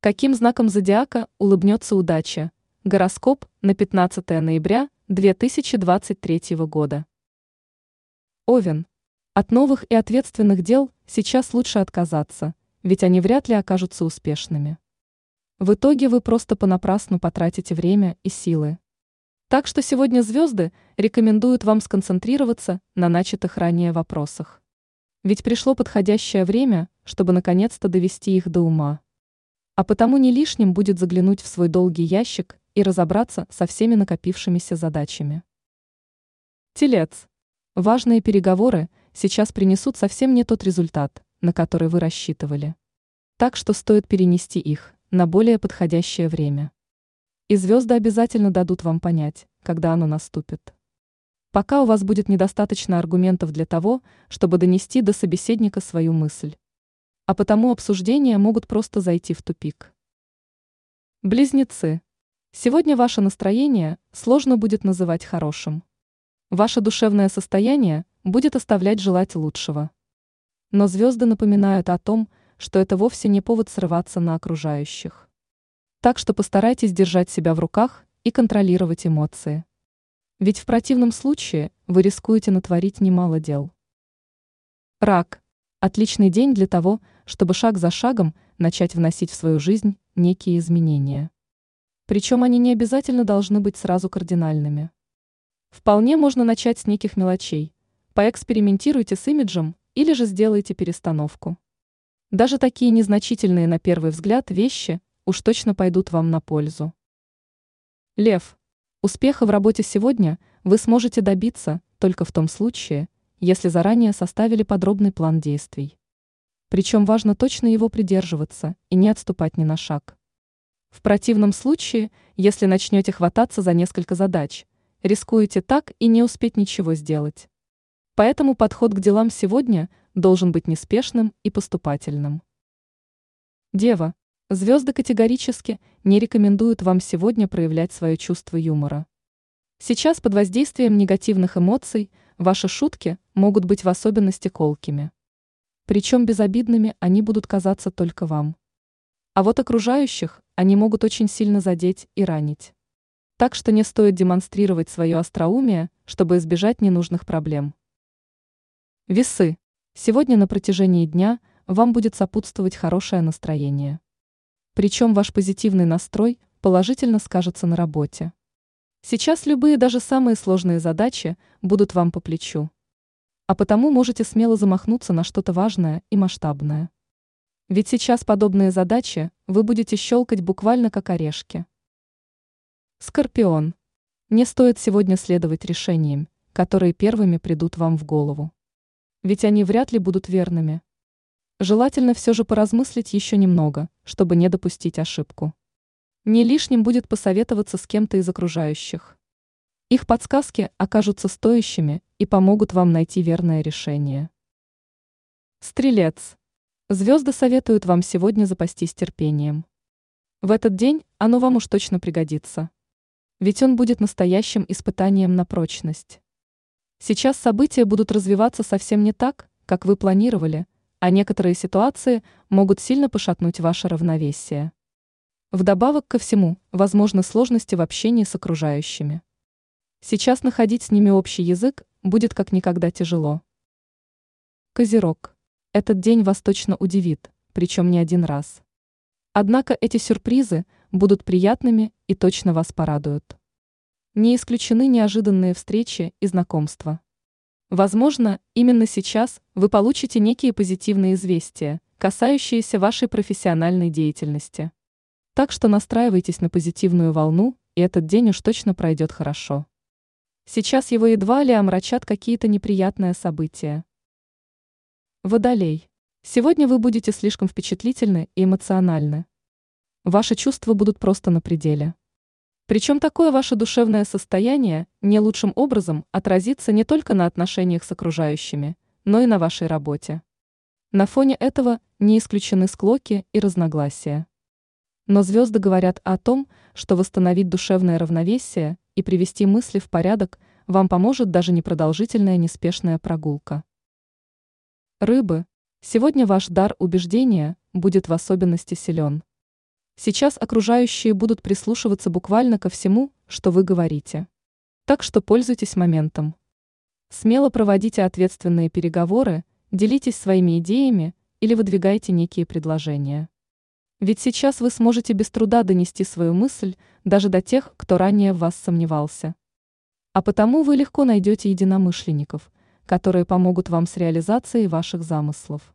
Каким знаком зодиака улыбнется удача? Гороскоп на 15 ноября 2023 года. Овен. От новых и ответственных дел сейчас лучше отказаться, ведь они вряд ли окажутся успешными. В итоге вы просто понапрасну потратите время и силы. Так что сегодня звезды рекомендуют вам сконцентрироваться на начатых ранее вопросах. Ведь пришло подходящее время, чтобы наконец-то довести их до ума. А потому не лишним будет заглянуть в свой долгий ящик и разобраться со всеми накопившимися задачами. Телец. Важные переговоры сейчас принесут совсем не тот результат, на который вы рассчитывали. Так что стоит перенести их на более подходящее время. И звезды обязательно дадут вам понять, когда оно наступит. Пока у вас будет недостаточно аргументов для того, чтобы донести до собеседника свою мысль а потому обсуждения могут просто зайти в тупик. Близнецы. Сегодня ваше настроение сложно будет называть хорошим. Ваше душевное состояние будет оставлять желать лучшего. Но звезды напоминают о том, что это вовсе не повод срываться на окружающих. Так что постарайтесь держать себя в руках и контролировать эмоции. Ведь в противном случае вы рискуете натворить немало дел. Рак. Отличный день для того, чтобы шаг за шагом начать вносить в свою жизнь некие изменения. Причем они не обязательно должны быть сразу кардинальными. Вполне можно начать с неких мелочей. Поэкспериментируйте с имиджем или же сделайте перестановку. Даже такие незначительные на первый взгляд вещи уж точно пойдут вам на пользу. Лев. Успеха в работе сегодня вы сможете добиться только в том случае, если заранее составили подробный план действий. Причем важно точно его придерживаться и не отступать ни на шаг. В противном случае, если начнете хвататься за несколько задач, рискуете так и не успеть ничего сделать. Поэтому подход к делам сегодня должен быть неспешным и поступательным. Дева. Звезды категорически не рекомендуют вам сегодня проявлять свое чувство юмора. Сейчас под воздействием негативных эмоций – Ваши шутки могут быть в особенности колкими. Причем безобидными они будут казаться только вам. А вот окружающих они могут очень сильно задеть и ранить. Так что не стоит демонстрировать свое остроумие, чтобы избежать ненужных проблем. Весы. Сегодня на протяжении дня вам будет сопутствовать хорошее настроение. Причем ваш позитивный настрой положительно скажется на работе. Сейчас любые даже самые сложные задачи будут вам по плечу. А потому можете смело замахнуться на что-то важное и масштабное. Ведь сейчас подобные задачи вы будете щелкать буквально как орешки. Скорпион. Не стоит сегодня следовать решениям, которые первыми придут вам в голову. Ведь они вряд ли будут верными. Желательно все же поразмыслить еще немного, чтобы не допустить ошибку. Не лишним будет посоветоваться с кем-то из окружающих. Их подсказки окажутся стоящими и помогут вам найти верное решение. Стрелец. Звезды советуют вам сегодня запастись терпением. В этот день оно вам уж точно пригодится. Ведь он будет настоящим испытанием на прочность. Сейчас события будут развиваться совсем не так, как вы планировали, а некоторые ситуации могут сильно пошатнуть ваше равновесие. Вдобавок ко всему, возможны сложности в общении с окружающими. Сейчас находить с ними общий язык будет как никогда тяжело. Козерог. Этот день вас точно удивит, причем не один раз. Однако эти сюрпризы будут приятными и точно вас порадуют. Не исключены неожиданные встречи и знакомства. Возможно, именно сейчас вы получите некие позитивные известия, касающиеся вашей профессиональной деятельности. Так что настраивайтесь на позитивную волну, и этот день уж точно пройдет хорошо. Сейчас его едва ли омрачат какие-то неприятные события. Водолей. Сегодня вы будете слишком впечатлительны и эмоциональны. Ваши чувства будут просто на пределе. Причем такое ваше душевное состояние не лучшим образом отразится не только на отношениях с окружающими, но и на вашей работе. На фоне этого не исключены склоки и разногласия. Но звезды говорят о том, что восстановить душевное равновесие и привести мысли в порядок вам поможет даже непродолжительная неспешная прогулка. Рыбы, сегодня ваш дар убеждения будет в особенности силен. Сейчас окружающие будут прислушиваться буквально ко всему, что вы говорите. Так что пользуйтесь моментом. Смело проводите ответственные переговоры, делитесь своими идеями или выдвигайте некие предложения. Ведь сейчас вы сможете без труда донести свою мысль даже до тех, кто ранее в вас сомневался. А потому вы легко найдете единомышленников, которые помогут вам с реализацией ваших замыслов.